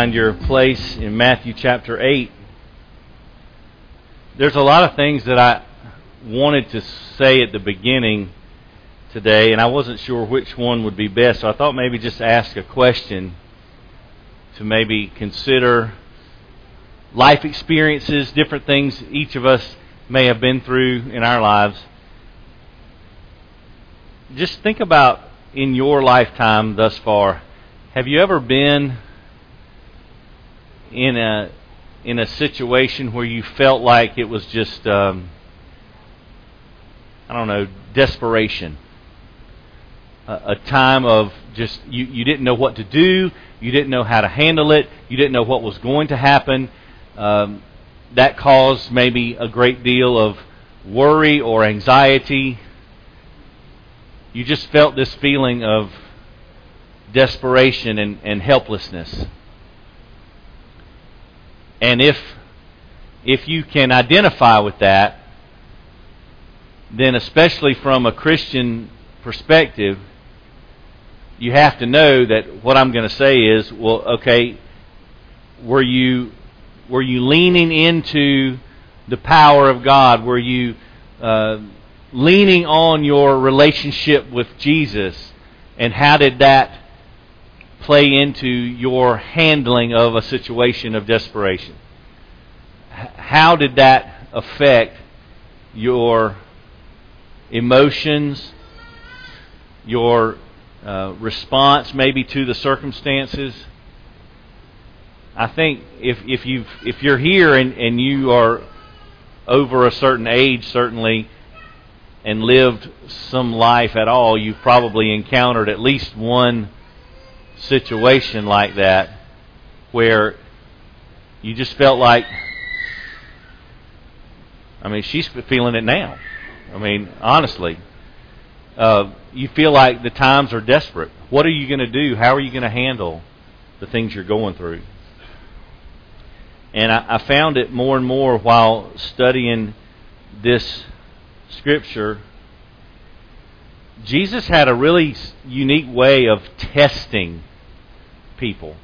find your place in Matthew chapter 8. There's a lot of things that I wanted to say at the beginning today, and I wasn't sure which one would be best, so I thought maybe just ask a question to maybe consider life experiences, different things each of us may have been through in our lives. Just think about in your lifetime thus far, have you ever been in a in a situation where you felt like it was just um, I don't know desperation? a, time of just you, you didn't know what to do, you didn't know how to handle it, you didn't know what was going to happen. Um, that caused maybe a great deal of worry or anxiety. You just felt this feeling of desperation and, and helplessness. And if if you can identify with that, then especially from a Christian perspective, you have to know that what I'm going to say is, well, okay, were you were you leaning into the power of God? Were you uh, leaning on your relationship with Jesus? And how did that play into your handling of a situation of desperation? How did that affect your emotions, your uh, response maybe to the circumstances. I think if if you if you're here and, and you are over a certain age, certainly, and lived some life at all, you've probably encountered at least one situation like that where you just felt like I mean she's feeling it now. I mean honestly, uh, you feel like the times are desperate. What are you going to do? How are you going to handle the things you're going through? And I, I found it more and more while studying this scripture. Jesus had a really unique way of testing people,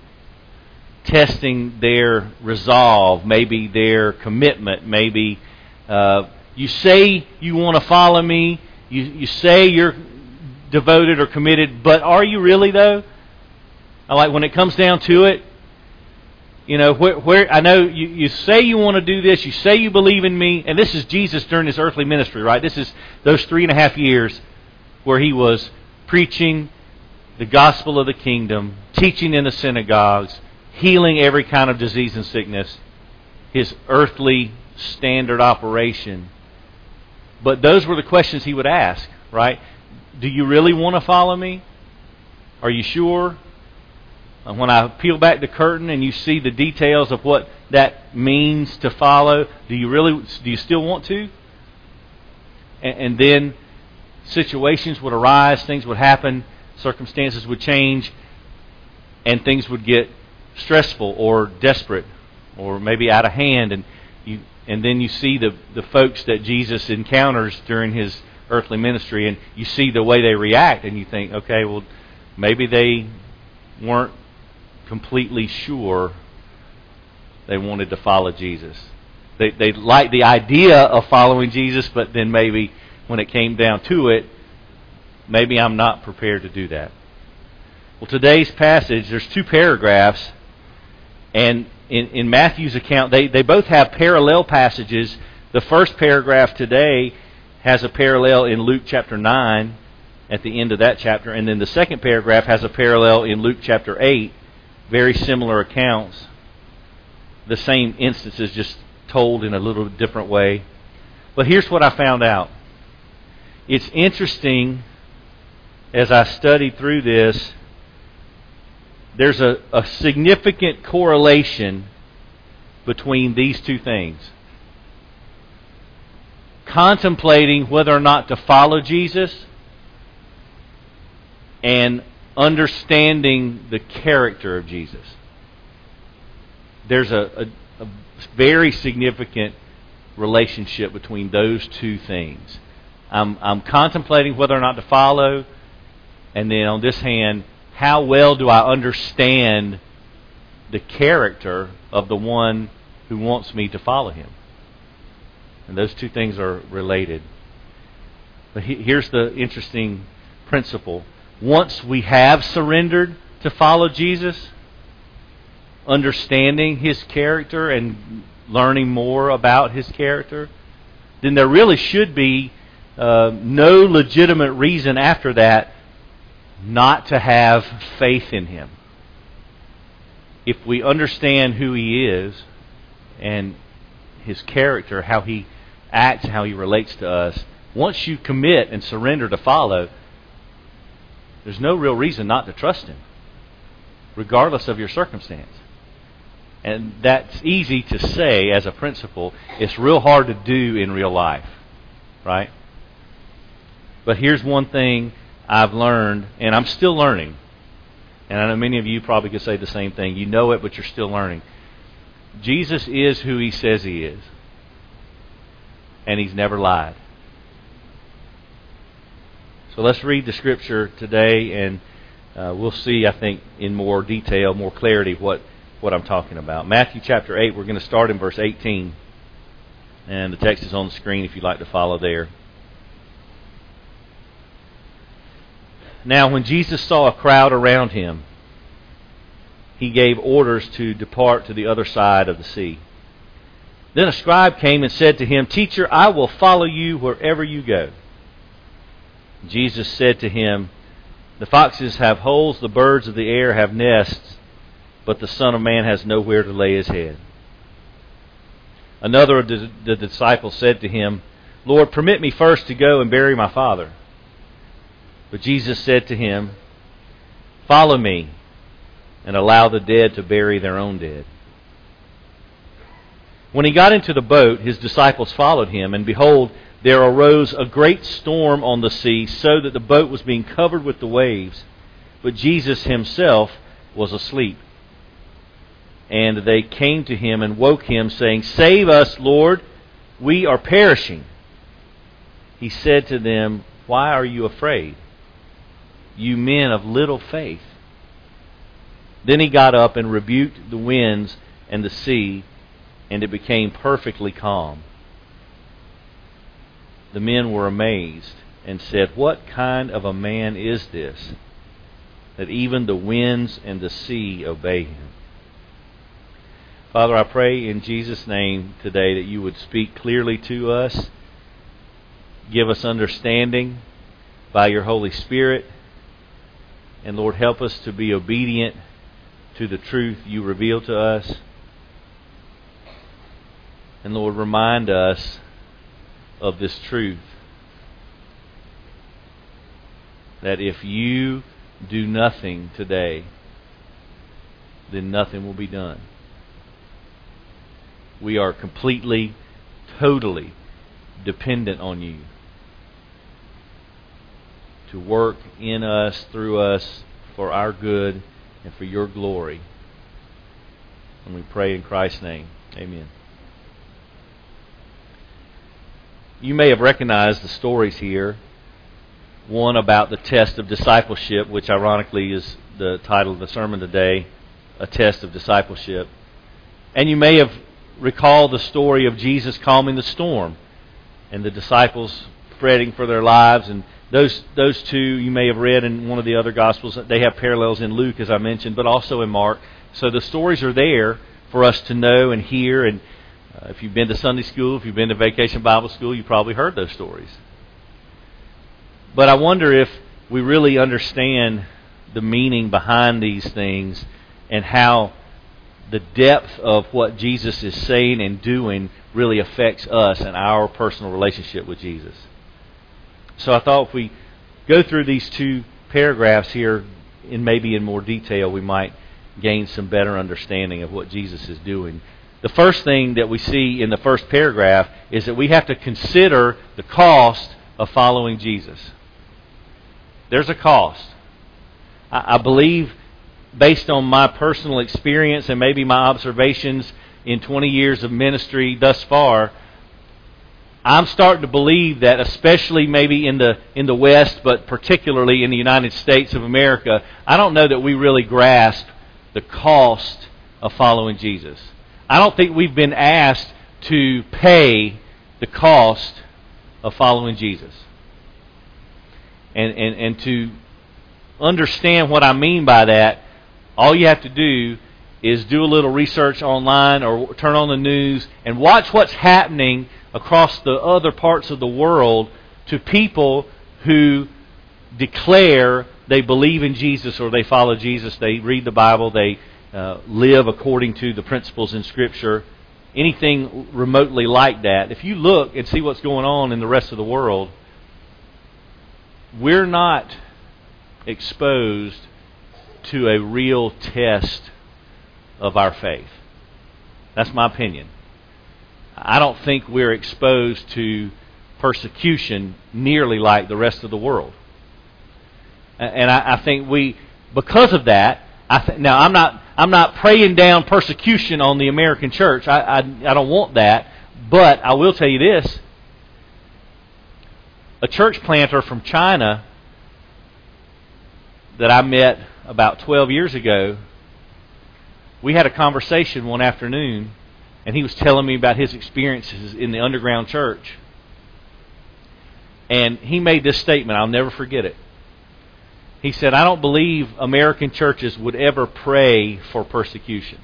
testing their resolve, maybe their commitment, maybe uh, you say you want to follow me, you, you say you're devoted or committed, but are you really though? I like when it comes down to it. You know, where, where I know you, you say you want to do this, you say you believe in me, and this is Jesus during his earthly ministry, right? This is those three and a half years where he was preaching the gospel of the kingdom, teaching in the synagogues, healing every kind of disease and sickness, his earthly standard operation. But those were the questions he would ask, right? Do you really want to follow me? Are you sure? When I peel back the curtain and you see the details of what that means to follow, do you really do you still want to? And, and then situations would arise, things would happen, circumstances would change, and things would get stressful or desperate or maybe out of hand and you and then you see the the folks that Jesus encounters during his earthly ministry and you see the way they react and you think, okay, well maybe they weren't completely sure they wanted to follow Jesus. They they liked the idea of following Jesus, but then maybe when it came down to it, maybe I'm not prepared to do that. Well, today's passage, there's two paragraphs, and in, in Matthew's account, they, they both have parallel passages. The first paragraph today has a parallel in Luke chapter 9 at the end of that chapter, and then the second paragraph has a parallel in Luke chapter 8. Very similar accounts. The same instances, just told in a little different way. But here's what I found out. It's interesting as I studied through this there's a, a significant correlation between these two things. Contemplating whether or not to follow Jesus and understanding the character of Jesus. There's a, a, a very significant relationship between those two things. I'm, I'm contemplating whether or not to follow, and then on this hand, how well do I understand the character of the one who wants me to follow him? And those two things are related. But here's the interesting principle. Once we have surrendered to follow Jesus, understanding his character and learning more about his character, then there really should be uh, no legitimate reason after that not to have faith in him. If we understand who he is and his character, how he acts, how he relates to us, once you commit and surrender to follow, there's no real reason not to trust him, regardless of your circumstance. And that's easy to say as a principle. It's real hard to do in real life, right? But here's one thing I've learned, and I'm still learning. And I know many of you probably could say the same thing. You know it, but you're still learning. Jesus is who he says he is. And he's never lied. So let's read the scripture today, and uh, we'll see, I think, in more detail, more clarity, what what I'm talking about. Matthew chapter 8, we're going to start in verse 18. And the text is on the screen if you'd like to follow there. Now, when Jesus saw a crowd around him, he gave orders to depart to the other side of the sea. Then a scribe came and said to him, Teacher, I will follow you wherever you go. Jesus said to him, The foxes have holes, the birds of the air have nests but the Son of Man has nowhere to lay his head. Another of the disciples said to him, Lord, permit me first to go and bury my father. But Jesus said to him, Follow me and allow the dead to bury their own dead. When he got into the boat, his disciples followed him, and behold, there arose a great storm on the sea, so that the boat was being covered with the waves. But Jesus himself was asleep. And they came to him and woke him, saying, Save us, Lord, we are perishing. He said to them, Why are you afraid, you men of little faith? Then he got up and rebuked the winds and the sea, and it became perfectly calm. The men were amazed and said, What kind of a man is this, that even the winds and the sea obey him? Father, I pray in Jesus' name today that you would speak clearly to us, give us understanding by your Holy Spirit, and Lord, help us to be obedient to the truth you reveal to us. And Lord, remind us of this truth that if you do nothing today, then nothing will be done. We are completely, totally dependent on you to work in us, through us, for our good and for your glory. And we pray in Christ's name. Amen. You may have recognized the stories here. One about the test of discipleship, which ironically is the title of the sermon today, A Test of Discipleship. And you may have recalled the story of Jesus calming the storm and the disciples fretting for their lives. And those, those two you may have read in one of the other Gospels. They have parallels in Luke, as I mentioned, but also in Mark. So the stories are there for us to know and hear. And uh, if you've been to Sunday school, if you've been to vacation Bible school, you probably heard those stories. But I wonder if we really understand the meaning behind these things and how the depth of what Jesus is saying and doing really affects us and our personal relationship with Jesus. So I thought if we go through these two paragraphs here in maybe in more detail, we might gain some better understanding of what Jesus is doing. The first thing that we see in the first paragraph is that we have to consider the cost of following Jesus. There's a cost. I believe, based on my personal experience and maybe my observations in 20 years of ministry thus far, I'm starting to believe that, especially maybe in the in the West, but particularly in the United States of America, I don't know that we really grasp the cost of following Jesus. I don't think we've been asked to pay the cost of following Jesus. And and and to understand what I mean by that, all you have to do is do a little research online or turn on the news and watch what's happening across the other parts of the world to people who declare they believe in Jesus or they follow Jesus, they read the Bible, they uh, live according to the principles in Scripture, anything remotely like that. If you look and see what's going on in the rest of the world, we're not exposed to a real test of our faith. That's my opinion. I don't think we're exposed to persecution nearly like the rest of the world. And I, I think we, because of that, I th- now I'm not I'm not praying down persecution on the American church. I, I I don't want that, but I will tell you this: a church planter from China that I met about 12 years ago. We had a conversation one afternoon and he was telling me about his experiences in the underground church. And he made this statement, I'll never forget it. He said, I don't believe American churches would ever pray for persecution.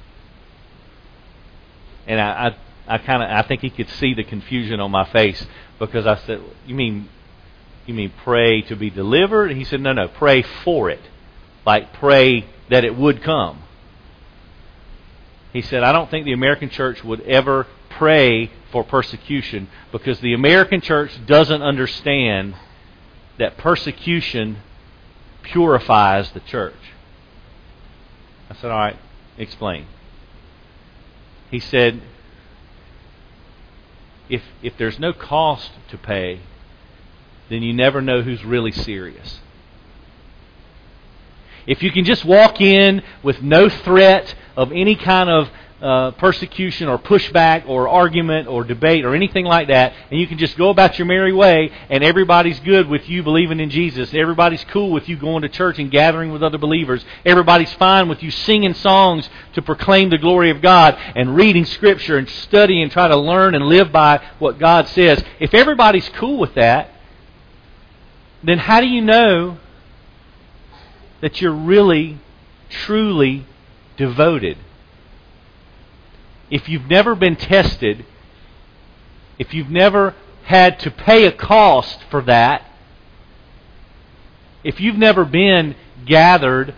And I, I, I kind of, I think he could see the confusion on my face because I said, "You mean, you mean pray to be delivered?" And he said, "No, no, pray for it, like pray that it would come." He said, I don't think the American church would ever pray for persecution because the American church doesn't understand that persecution purifies the church. I said, All right, explain. He said, if, if there's no cost to pay, then you never know who's really serious. If you can just walk in with no threat of any kind of uh, persecution or pushback or argument or debate or anything like that, and you can just go about your merry way, and everybody's good with you believing in Jesus. Everybody's cool with you going to church and gathering with other believers. Everybody's fine with you singing songs to proclaim the glory of God and reading Scripture and studying and try to learn and live by what God says. If everybody's cool with that, then how do you know that you're really, truly devoted. If you've never been tested, if you've never had to pay a cost for that, if you've never been gathered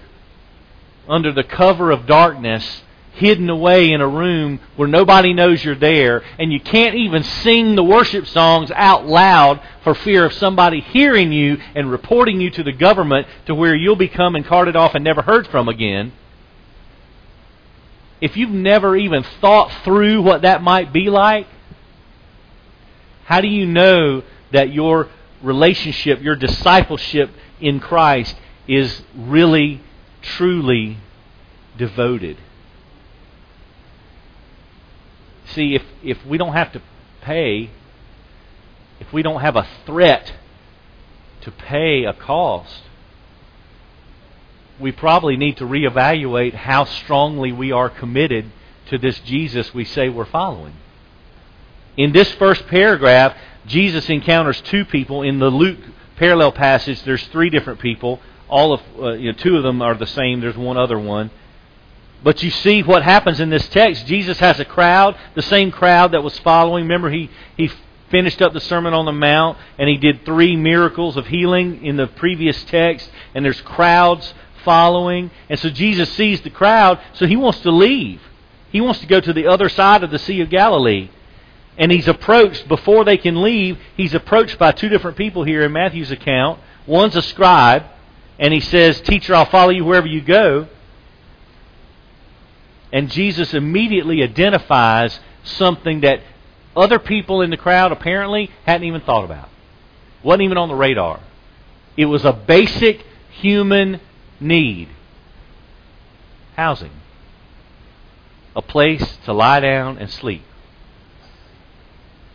under the cover of darkness, hidden away in a room where nobody knows you're there, and you can't even sing the worship songs out loud for fear of somebody hearing you and reporting you to the government to where you'll become and carted off and never heard from again if you've never even thought through what that might be like, how do you know that your relationship, your discipleship in Christ is really, truly devoted? See, if, if we don't have to pay, if we don't have a threat to pay a cost, we probably need to reevaluate how strongly we are committed to this Jesus we say we're following. In this first paragraph, Jesus encounters two people. In the Luke parallel passage, there's three different people. All of uh, you know, two of them are the same. There's one other one. But you see what happens in this text. Jesus has a crowd, the same crowd that was following. Remember, he, he finished up the Sermon on the Mount and he did three miracles of healing in the previous text. And there's crowds following. And so Jesus sees the crowd, so he wants to leave. He wants to go to the other side of the Sea of Galilee. And he's approached, before they can leave, he's approached by two different people here in Matthew's account. One's a scribe, and he says, Teacher, I'll follow you wherever you go. And Jesus immediately identifies something that other people in the crowd apparently hadn't even thought about. Wasn't even on the radar. It was a basic human need? Housing. A place to lie down and sleep.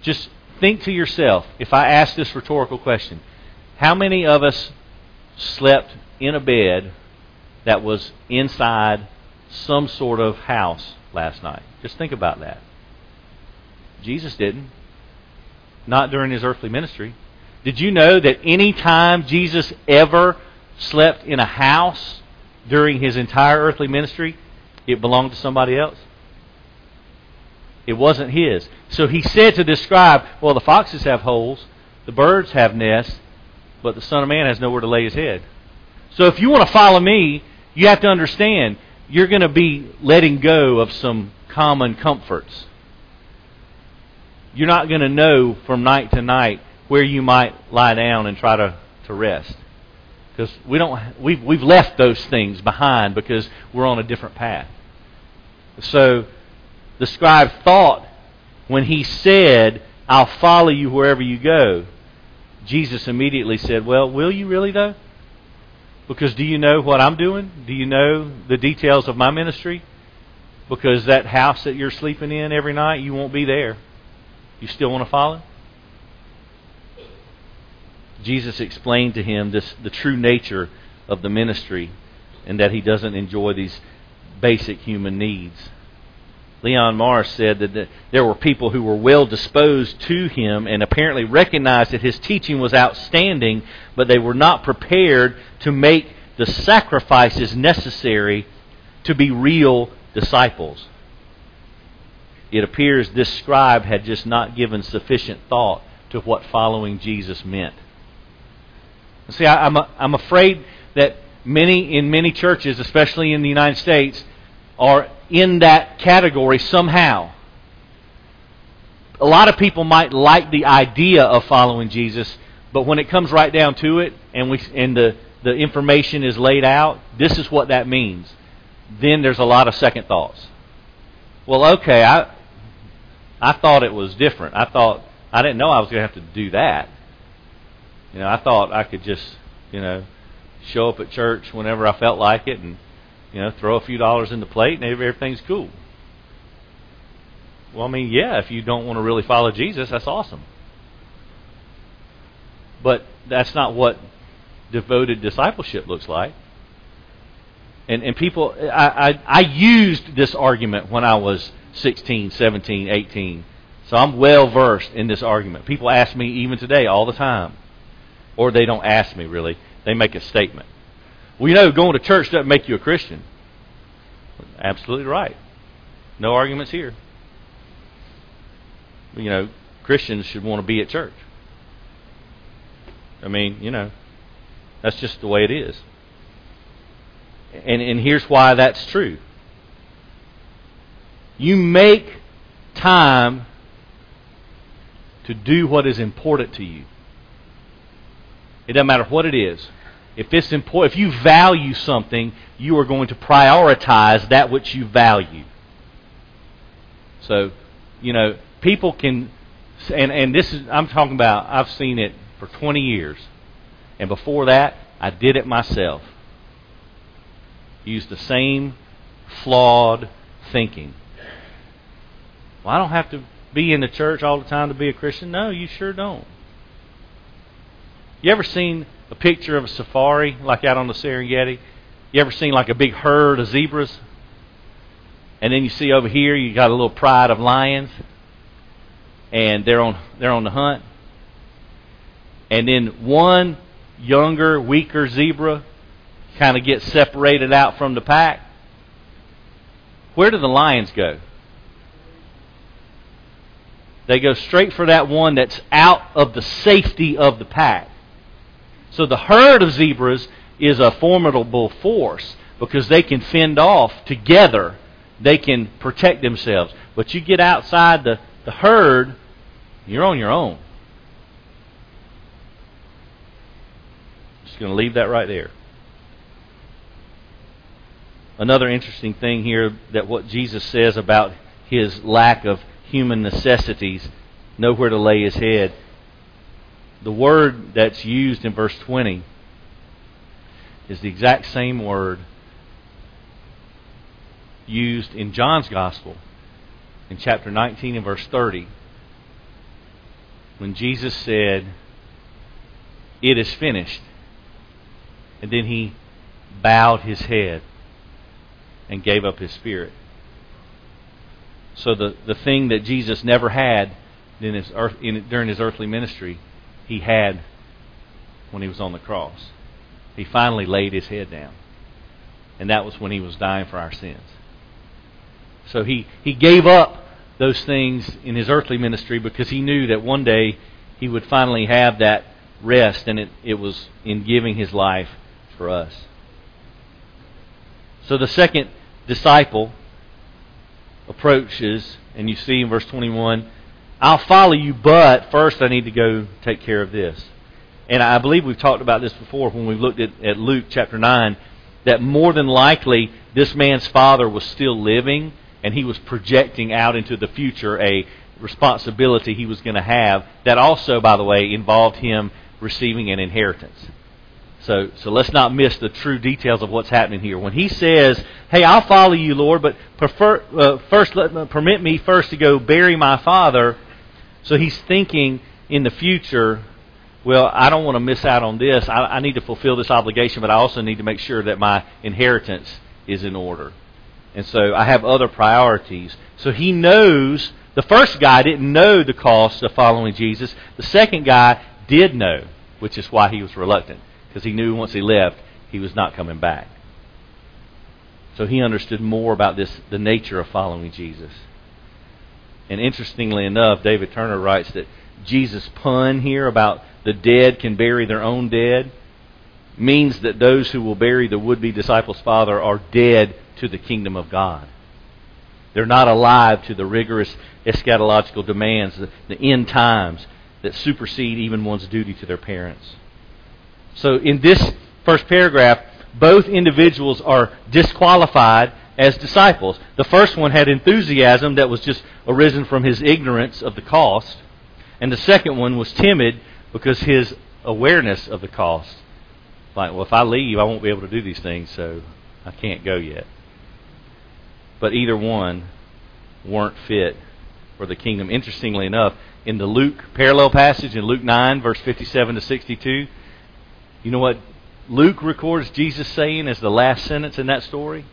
Just think to yourself, if I ask this rhetorical question, how many of us slept in a bed that was inside some sort of house last night? Just think about that. Jesus didn't. Not during his earthly ministry. Did you know that any time Jesus ever slept in a house during his entire earthly ministry, it belonged to somebody else? It wasn't his. So he said to describe, well, the foxes have holes, the birds have nests, but the Son of Man has nowhere to lay his head. So if you want to follow me, you have to understand you're going to be letting go of some common comforts. You're not going to know from night to night where you might lie down and try to, to rest. Because we don't we've we've left those things behind because we're on a different path. So the scribe thought when he said, I'll follow you wherever you go, Jesus immediately said, Well, will you really, though? Because do you know what I'm doing? Do you know the details of my ministry? Because that house that you're sleeping in every night, you won't be there. You still want to follow? Jesus explained to him this, the true nature of the ministry and that he doesn't enjoy these basic human needs. Leon Morris said that there were people who were well disposed to him and apparently recognized that his teaching was outstanding, but they were not prepared to make the sacrifices necessary to be real disciples. It appears this scribe had just not given sufficient thought to what following Jesus meant. See, I, am I'm, I'm afraid that many in many churches, especially in the United States, are in that category somehow. A lot of people might like the idea of following Jesus, but when it comes right down to it and we and the, the information is laid out, this is what that means. Then there's a lot of second thoughts. Well, okay, I I thought it was different. I thought I didn't know I was going to have to do that. You know, I thought I could just, you know, show up at church whenever I felt like it and you know, throw a few dollars in the plate and everything's cool. Well, I mean, yeah, if you don't want to really follow Jesus, that's awesome. But that's not what devoted discipleship looks like. And and people, I, I, I used this argument when I was 16, 17, 18. So I'm well versed in this argument. People ask me even today all the time. Or they don't ask me really. They make a statement. Well, you know, going to church doesn't make you a Christian. Absolutely right. No arguments here. You know, Christians should want to be at church. I mean, you know, that's just the way it is. And and here's why that's true. You make time to do what is important to you. It doesn't matter what it is. If it's important, if you value something, you are going to prioritize that which you value. So, you know, people can, and and this is I'm talking about. I've seen it for 20 years, and before that, I did it myself. Use the same flawed thinking. Well, I don't have to be in the church all the time to be a Christian. No, you sure don't. You ever seen a picture of a safari, like out on the Serengeti. You ever seen like a big herd of zebras? And then you see over here you got a little pride of lions, and they're on they're on the hunt. And then one younger, weaker zebra kind of gets separated out from the pack. Where do the lions go? They go straight for that one that's out of the safety of the pack. So the herd of zebras is a formidable force because they can fend off together. They can protect themselves. But you get outside the, the herd, you're on your own. Just going to leave that right there. Another interesting thing here that what Jesus says about his lack of human necessities, nowhere to lay his head, the word that's used in verse 20 is the exact same word used in John's Gospel in chapter 19 and verse 30 when Jesus said, It is finished. And then he bowed his head and gave up his spirit. So the, the thing that Jesus never had in his earth, in, during his earthly ministry, he had when he was on the cross. He finally laid his head down. And that was when he was dying for our sins. So he, he gave up those things in his earthly ministry because he knew that one day he would finally have that rest, and it, it was in giving his life for us. So the second disciple approaches, and you see in verse 21, I'll follow you, but first I need to go take care of this. And I believe we've talked about this before when we looked at, at Luke chapter 9, that more than likely this man's father was still living and he was projecting out into the future a responsibility he was going to have that also, by the way, involved him receiving an inheritance. So, so let's not miss the true details of what's happening here. When he says, "Hey, I'll follow you, Lord, but prefer, uh, first let permit me first to go bury my father," so he's thinking in the future. Well, I don't want to miss out on this. I, I need to fulfill this obligation, but I also need to make sure that my inheritance is in order. And so I have other priorities. So he knows the first guy didn't know the cost of following Jesus. The second guy did know, which is why he was reluctant, because he knew once he left, he was not coming back. So he understood more about this, the nature of following Jesus. And interestingly enough, David Turner writes that Jesus' pun here about the dead can bury their own dead means that those who will bury the would be disciple's father are dead to the kingdom of God. They're not alive to the rigorous eschatological demands, the, the end times that supersede even one's duty to their parents. So, in this first paragraph, both individuals are disqualified as disciples. The first one had enthusiasm that was just arisen from his ignorance of the cost, and the second one was timid because his awareness of the cost. Like, well, if I leave, I won't be able to do these things, so I can't go yet. But either one weren't fit for the kingdom. Interestingly enough, in the Luke parallel passage in Luke 9, verse 57 to 62, you know what Luke records Jesus saying as the last sentence in that story?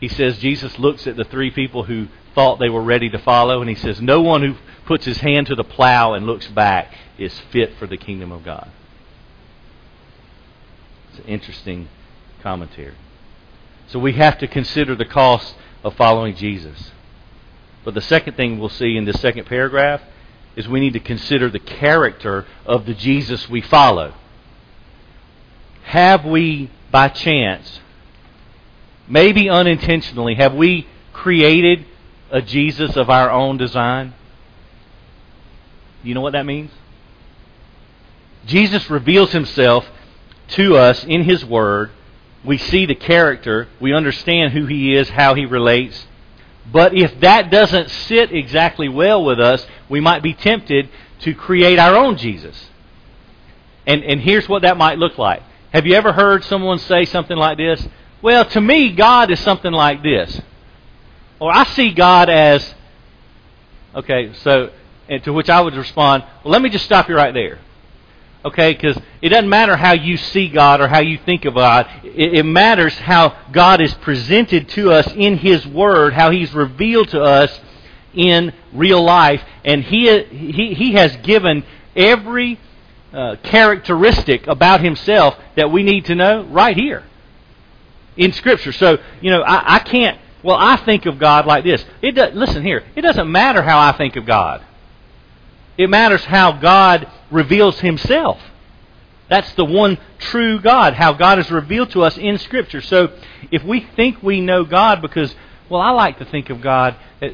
He says Jesus looks at the three people who thought they were ready to follow, and he says, No one who puts his hand to the plow and looks back is fit for the kingdom of God. It's an interesting commentary. So we have to consider the cost of following Jesus. But the second thing we'll see in this second paragraph is we need to consider the character of the Jesus we follow. Have we, by chance, maybe unintentionally, have we created a Jesus of our own design? You know what that means? Jesus reveals himself to us in his word we see the character, we understand who he is, how he relates. But if that doesn't sit exactly well with us, we might be tempted to create our own Jesus. And, and here's what that might look like. Have you ever heard someone say something like this? Well, to me, God is something like this. Or I see God as. Okay, so, and to which I would respond, well, let me just stop you right there. Okay, because it doesn't matter how you see God or how you think of God. It, it, matters how God is presented to us in His Word, how He's revealed to us in real life, and He He, he has given every uh, characteristic about Himself that we need to know right here in Scripture. So you know, I, I can't. Well, I think of God like this. It does, listen here. It doesn't matter how I think of God. It matters how God reveals himself. That's the one true God, how God is revealed to us in Scripture. So if we think we know God because, well, I like to think of God, eh,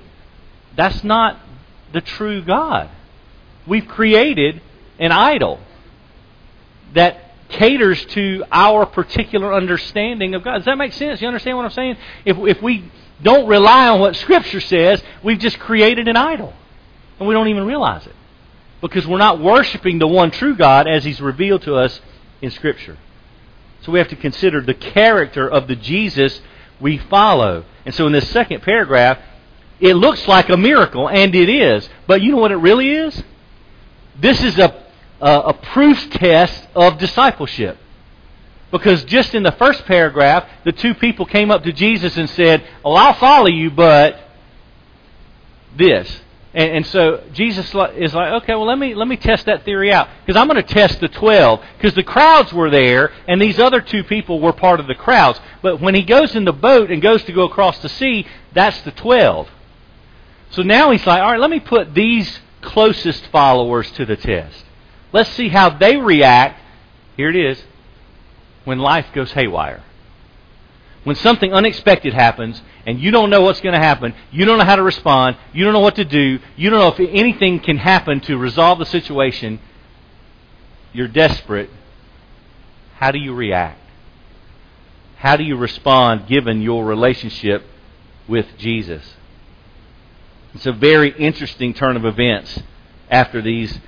that's not the true God. We've created an idol that caters to our particular understanding of God. Does that make sense? You understand what I'm saying? If, if we don't rely on what Scripture says, we've just created an idol. And we don't even realize it because we're not worshiping the one true God as He's revealed to us in Scripture. So we have to consider the character of the Jesus we follow. And so in this second paragraph, it looks like a miracle, and it is. But you know what it really is? This is a, a, proof test of discipleship. Because just in the first paragraph, the two people came up to Jesus and said, Well, I'll follow you, but this. And, and, so Jesus is like, okay, well let me let me test that theory out because I'm going to test the twelve because the crowds were there and these other two people were part of the crowds. But when he goes in the boat and goes to go across the sea, that's the twelve. So now he's like, all right, let me put these closest followers to the test. Let's see how they react. Here it is. When life goes haywire when something unexpected happens and you don't know what's going to happen, you don't know how to respond, you don't know what to do, you don't know if anything can happen to resolve the situation, you're desperate. How do you react? How do you respond given your relationship with Jesus? It's a very interesting turn of events after these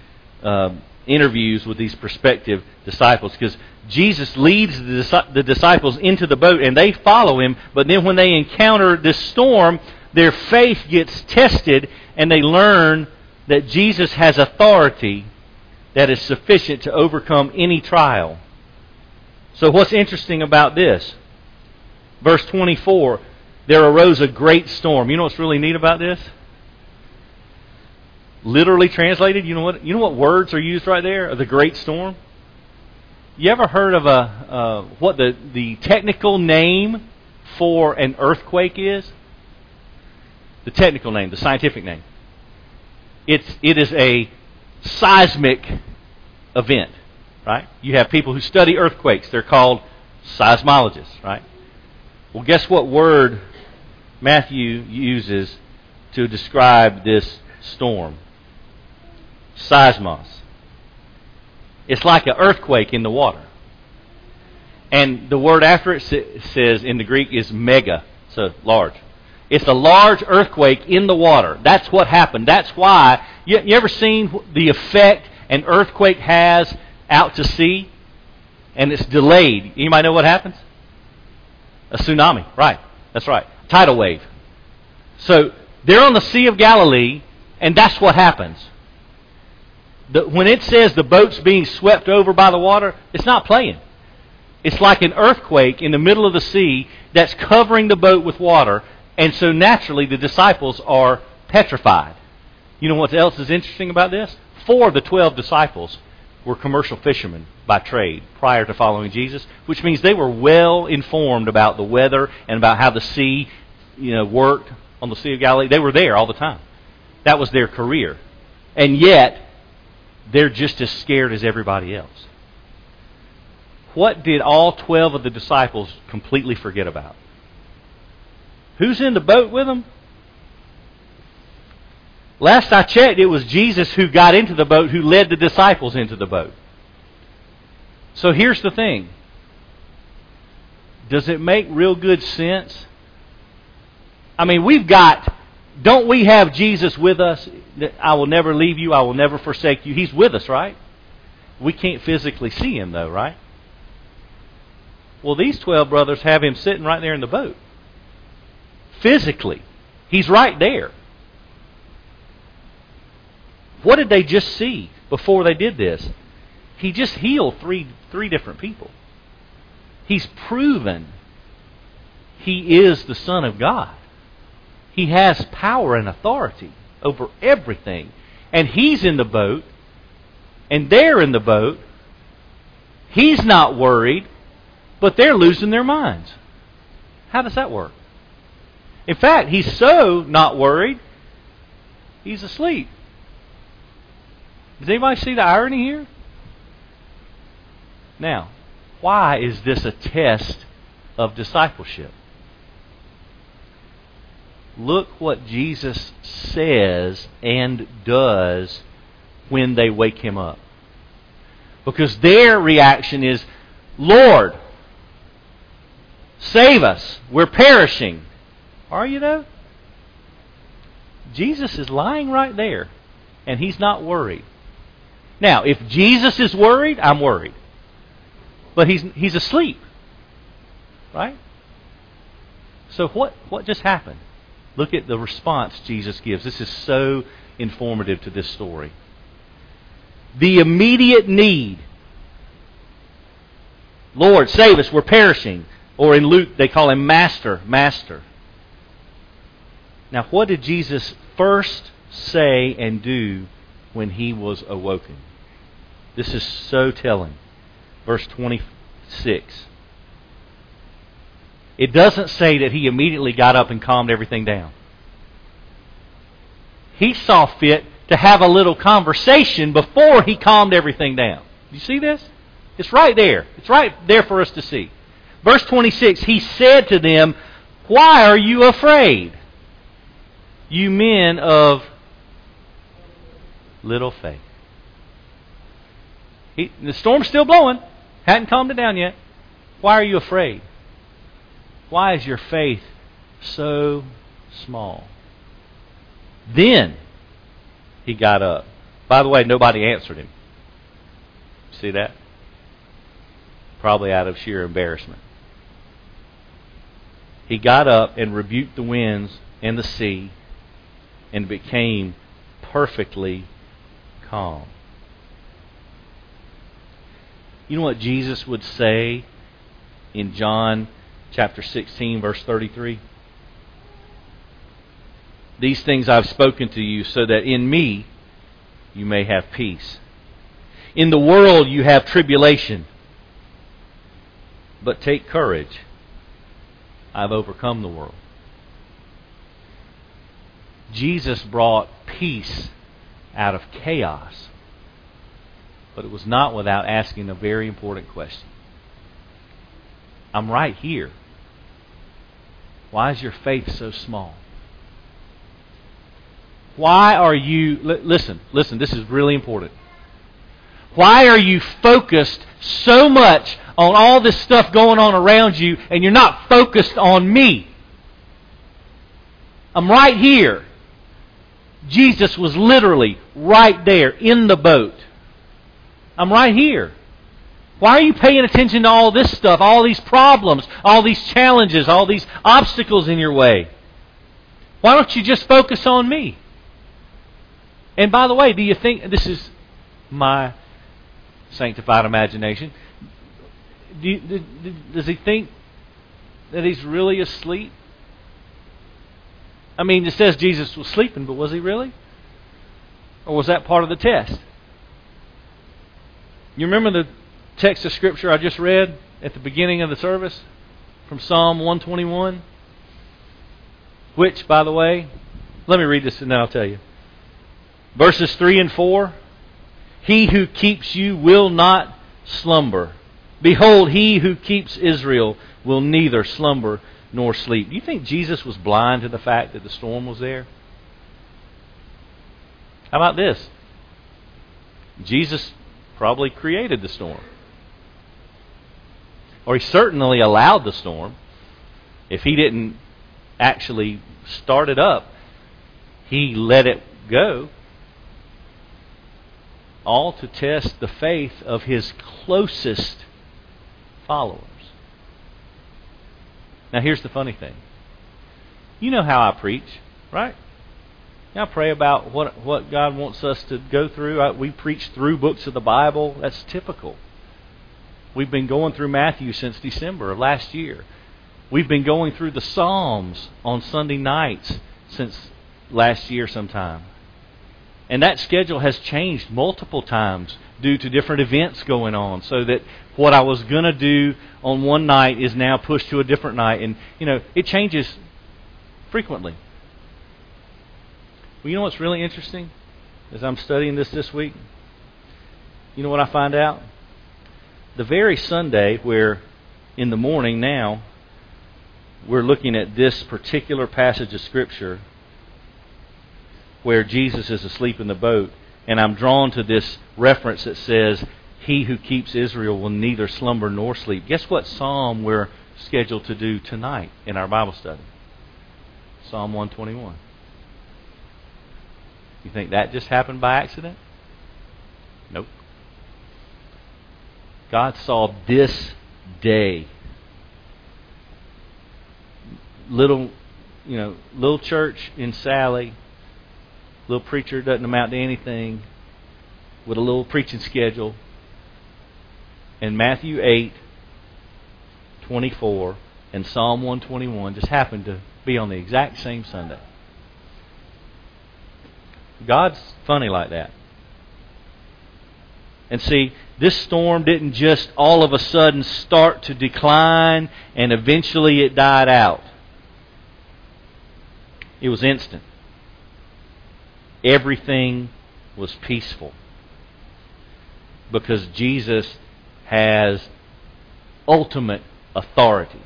uh, interviews with these prospective disciples because Jesus leads the disciples into the boat and they follow him, but then when they encounter this storm, their faith gets tested and they learn that Jesus has authority that is sufficient to overcome any trial. So, what's interesting about this? Verse 24 there arose a great storm. You know what's really neat about this? Literally translated, you know what, you know what words are used right there? The great storm? You ever heard of a uh, what the the technical name for an earthquake is? The technical name, the scientific name. It's it is a seismic event, right? You have people who study earthquakes. They're called seismologists, right? Well, guess what word Matthew uses to describe this storm? Seismos. It's like an earthquake in the water. And the word after it says in the Greek is mega, so large. It's a large earthquake in the water. That's what happened. That's why. You, you ever seen the effect an earthquake has out to sea? And it's delayed. Might know what happens? A tsunami. Right. That's right. Tidal wave. So they're on the Sea of Galilee, and that's what happens the, when it says the boat's being swept over by the water, it's not playing. It's like an earthquake in the middle of the sea that's covering the boat with water, and so naturally the disciples are petrified. You know what else is interesting about this? Four of the twelve disciples were commercial fishermen by trade prior to following Jesus, which means they were well informed about the weather and about how the sea, you know, worked on the Sea of Galilee. They were there all the time. That was their career. And yet, they're just as scared as everybody else. What did all 12 of the disciples completely forget about? Who's in the boat with them? Last I checked, it was Jesus who got into the boat, who led the disciples into the boat. So here's the thing Does it make real good sense? I mean, we've got don't we have Jesus with us? I will never leave you. I will never forsake you. He's with us, right? We can't physically see him, though, right? Well, these 12 brothers have him sitting right there in the boat. Physically. He's right there. What did they just see before they did this? He just healed three, three different people. He's proven he is the Son of God. He has power and authority over everything. And he's in the boat, and they're in the boat. He's not worried, but they're losing their minds. How does that work? In fact, he's so not worried, he's asleep. Does anybody see the irony here? Now, why is this a test of discipleship? Look what Jesus says and does when they wake him up. Because their reaction is, Lord, save us. We're perishing. Are you though? Jesus is lying right there, and he's not worried. Now, if Jesus is worried, I'm worried. But he's, he's asleep. right? So what what just happened? Look at the response Jesus gives. This is so informative to this story. The immediate need. Lord, save us, we're perishing. Or in Luke, they call him Master, Master. Now, what did Jesus first say and do when he was awoken? This is so telling. Verse 26. It doesn't say that he immediately got up and calmed everything down. He saw fit to have a little conversation before he calmed everything down. You see this? It's right there. It's right there for us to see. Verse 26 He said to them, Why are you afraid, you men of little faith? He, the storm's still blowing. Hadn't calmed it down yet. Why are you afraid? Why is your faith so small? Then he got up. By the way, nobody answered him. See that? Probably out of sheer embarrassment. He got up and rebuked the winds and the sea and became perfectly calm. You know what Jesus would say in John chapter 16, verse 33? These things I've spoken to you so that in me you may have peace. In the world you have tribulation. But take courage. I've overcome the world. Jesus brought peace out of chaos. But it was not without asking a very important question. I'm right here. Why is your faith so small? Why are you, listen, listen, this is really important. Why are you focused so much on all this stuff going on around you and you're not focused on me? I'm right here. Jesus was literally right there in the boat. I'm right here. Why are you paying attention to all this stuff, all these problems, all these challenges, all these obstacles in your way? Why don't you just focus on me? And by the way, do you think this is my sanctified imagination? Do you, do, does he think that he's really asleep? I mean, it says Jesus was sleeping, but was he really? Or was that part of the test? You remember the text of Scripture I just read at the beginning of the service from Psalm 121? Which, by the way, let me read this and then I'll tell you. Verses 3 and 4 He who keeps you will not slumber. Behold, he who keeps Israel will neither slumber nor sleep. Do you think Jesus was blind to the fact that the storm was there? How about this? Jesus probably created the storm. Or he certainly allowed the storm. If he didn't actually start it up, he let it go all to test the faith of his closest followers. Now, here's the funny thing. You know how I preach, right? I pray about what what God wants us to go through. I, we preach through books of the Bible. That's typical. We've been going through Matthew since December of last year. We've been going through the Psalms on Sunday nights since last year sometime. And that schedule has changed multiple times due to different events going on. So that what I was going to do on one night is now pushed to a different night. And, you know, it changes frequently. Well, you know what's really interesting? As I'm studying this this week, you know what I find out? The very Sunday where in the morning now we're looking at this particular passage of Scripture where Jesus is asleep in the boat, and I'm drawn to this reference that says, He who keeps Israel will neither slumber nor sleep. Guess what psalm we're scheduled to do tonight in our Bible study? Psalm 121. You think that just happened by accident? Nope. God saw this day little, you know, little church in Sally, little preacher doesn't amount to anything, with a little preaching schedule. And Matthew 8, 24, and Psalm 121 just happened to be on the exact same Sunday. God's funny like that. And see, this storm didn't just all of a sudden start to decline and eventually it died out. It was instant. Everything was peaceful. Because Jesus has ultimate authority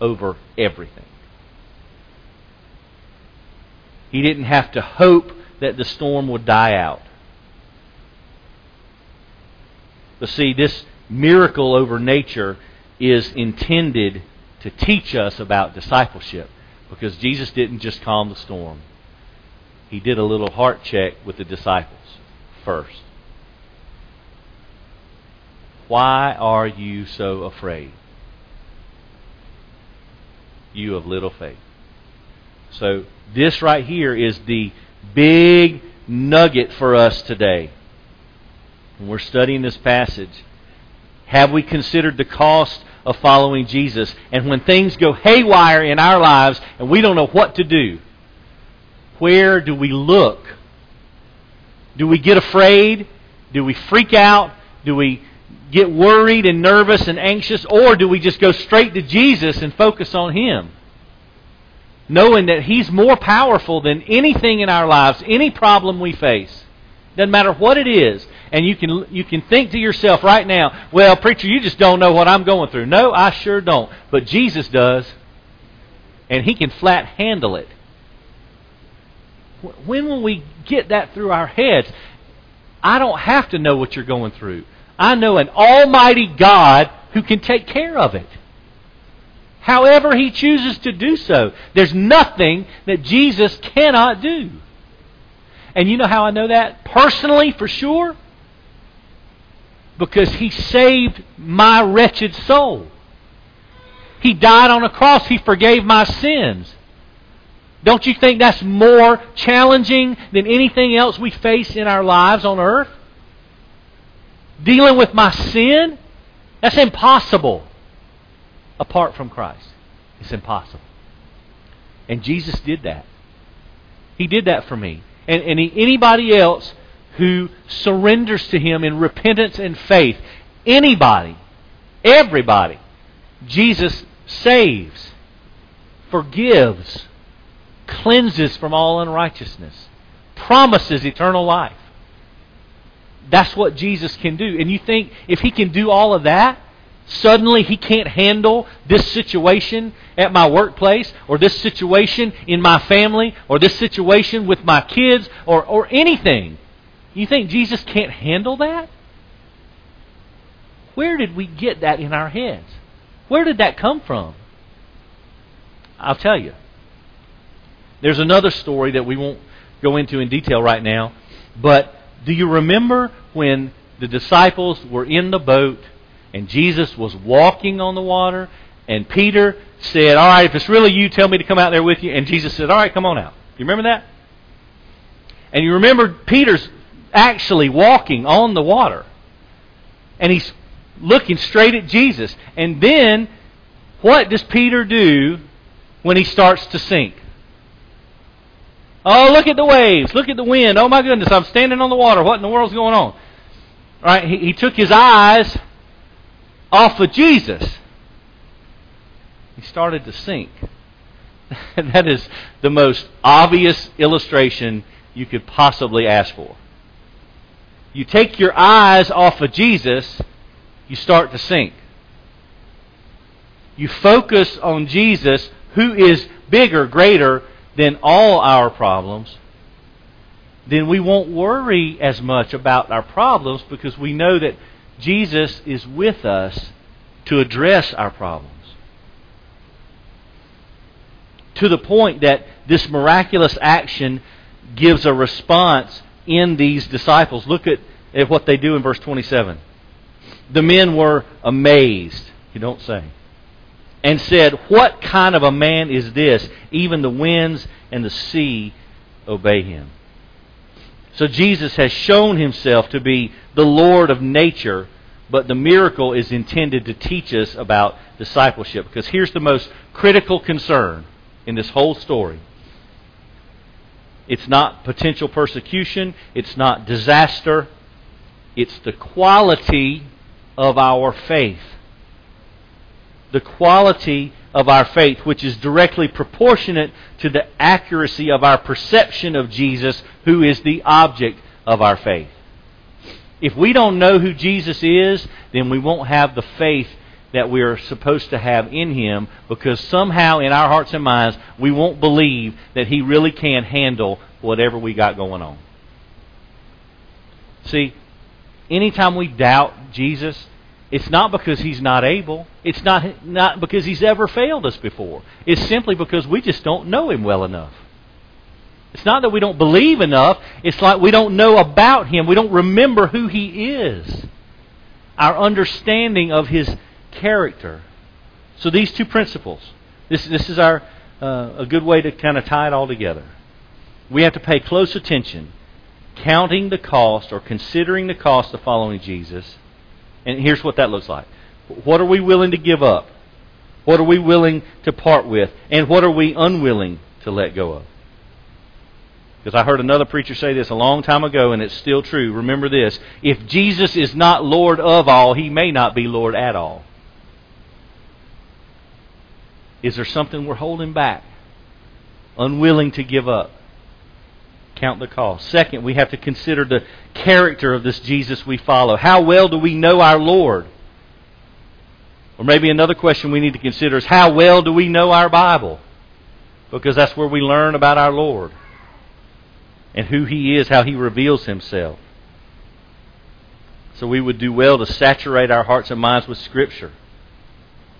over everything. He didn't have to hope that the storm would die out. But see, this miracle over nature is intended to teach us about discipleship because Jesus didn't just calm the storm. He did a little heart check with the disciples first. Why are you so afraid? You of little faith. So, this right here is the big nugget for us today. When we're studying this passage, have we considered the cost of following Jesus? And when things go haywire in our lives and we don't know what to do, where do we look? Do we get afraid? Do we freak out? Do we get worried and nervous and anxious? Or do we just go straight to Jesus and focus on Him? Knowing that He's more powerful than anything in our lives, any problem we face. Doesn't matter what it is. And you can, you can think to yourself right now, well, preacher, you just don't know what I'm going through. No, I sure don't. But Jesus does. And He can flat handle it. When will we get that through our heads? I don't have to know what you're going through. I know an almighty God who can take care of it. However he chooses to do so. There's nothing that Jesus cannot do. And you know how I know that? Personally, for sure? Because he saved my wretched soul. He died on a cross. He forgave my sins. Don't you think that's more challenging than anything else we face in our lives on earth? Dealing with my sin? That's impossible apart from Christ. It's impossible. And Jesus did that. He did that for me and, and anybody else who surrenders to Him in repentance and faith. Anybody, everybody, Jesus saves, forgives, cleanses from all unrighteousness, promises eternal life. That's what Jesus can do. And you think if He can do all of that, suddenly he can't handle this situation at my workplace or this situation in my family or this situation with my kids or, or anything. You think Jesus can't handle that? Where did we get that in our heads? Where did that come from? I'll tell you. There's another story that we won't go into in detail right now, but do you remember when the disciples were in the boat and Jesus was walking on the water, and Peter said, All right, if it's really you, tell me to come out there with you. And Jesus said, All right, come on out. You remember that? And you remember Peter's actually walking on the water. And he's looking straight at Jesus. And then, what does Peter do when he starts to sink? Oh, look at the waves. Look at the wind. Oh, my goodness, I'm standing on the water. What in the world's going on? Right, he, he took his eyes off of Jesus, he started to sink. that is the most obvious illustration you could possibly ask for. You take your eyes off of Jesus, you start to sink. You focus on Jesus, who is bigger, greater than all our problems, then we won't worry as much about our problems because we know that Jesus is with us to address our problems. To the point that this miraculous action gives a response in these disciples. Look at, at what they do in verse 27. The men were amazed, you don't say, and said, What kind of a man is this? Even the winds and the sea obey him. So Jesus has shown himself to be the Lord of nature, but the miracle is intended to teach us about discipleship. Because here's the most critical concern in this whole story it's not potential persecution, it's not disaster, it's the quality of our faith. The quality of our faith, which is directly proportionate to the accuracy of our perception of Jesus, who is the object of our faith. If we don't know who Jesus is, then we won't have the faith that we are supposed to have in Him because somehow in our hearts and minds we won't believe that He really can handle whatever we got going on. See, anytime we doubt Jesus, it's not because he's not able. It's not, not because he's ever failed us before. It's simply because we just don't know him well enough. It's not that we don't believe enough. It's like we don't know about him. We don't remember who he is. Our understanding of his character. So these two principles. This, this is our uh, a good way to kind of tie it all together. We have to pay close attention, counting the cost or considering the cost of following Jesus and here's what that looks like. What are we willing to give up? What are we willing to part with? And what are we unwilling to let go of? Because I heard another preacher say this a long time ago, and it's still true. Remember this if Jesus is not Lord of all, he may not be Lord at all. Is there something we're holding back? Unwilling to give up? Count the cost. Second, we have to consider the character of this Jesus we follow. How well do we know our Lord? Or maybe another question we need to consider is how well do we know our Bible? Because that's where we learn about our Lord and who He is, how He reveals Himself. So we would do well to saturate our hearts and minds with Scripture.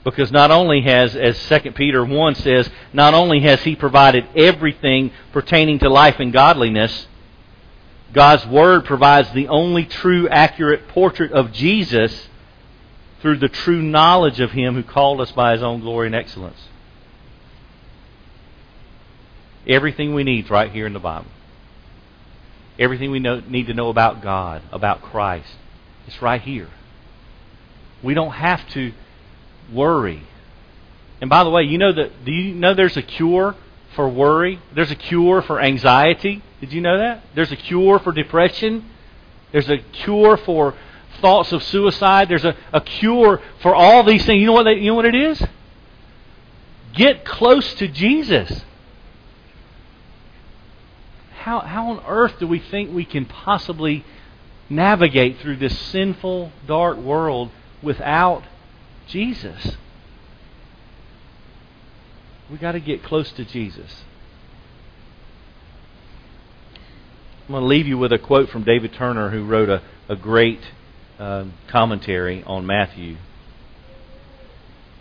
Because not only has, as 2 Peter 1 says, not only has he provided everything pertaining to life and godliness, God's Word provides the only true, accurate portrait of Jesus through the true knowledge of Him who called us by His own glory and excellence. Everything we need is right here in the Bible. Everything we know, need to know about God, about Christ, it's right here. We don't have to worry. And by the way, you know that do you know there's a cure for worry? There's a cure for anxiety. Did you know that? There's a cure for depression. There's a cure for thoughts of suicide. There's a, a cure for all these things. You know what they, you know what it is? Get close to Jesus. How how on earth do we think we can possibly navigate through this sinful, dark world without Jesus. We got to get close to Jesus. I'm going to leave you with a quote from David Turner, who wrote a, a great uh, commentary on Matthew.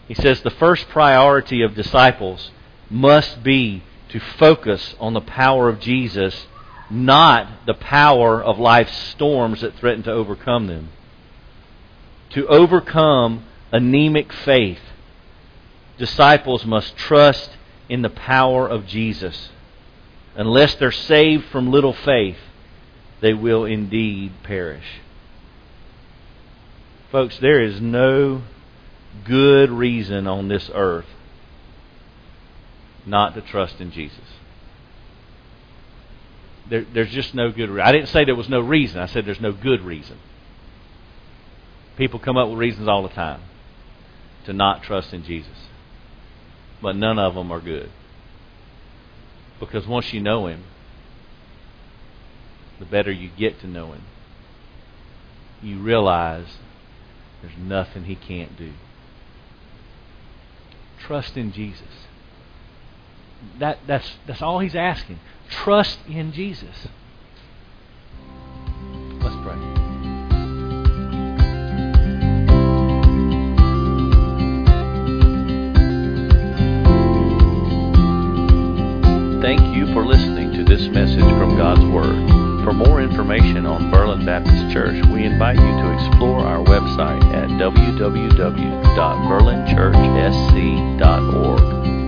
He says the first priority of disciples must be to focus on the power of Jesus, not the power of life's storms that threaten to overcome them. To overcome anemic faith, disciples must trust in the power of Jesus. Unless they're saved from little faith, they will indeed perish. Folks, there is no good reason on this earth not to trust in Jesus. There, there's just no good reason. I didn't say there was no reason. I said there's no good reason. People come up with reasons all the time to not trust in Jesus. But none of them are good. Because once you know Him, the better you get to know Him, you realize there's nothing He can't do. Trust in Jesus. That, that's, that's all He's asking. Trust in Jesus. Let's pray. This message from God's Word. For more information on Berlin Baptist Church, we invite you to explore our website at www.berlinchurchsc.org.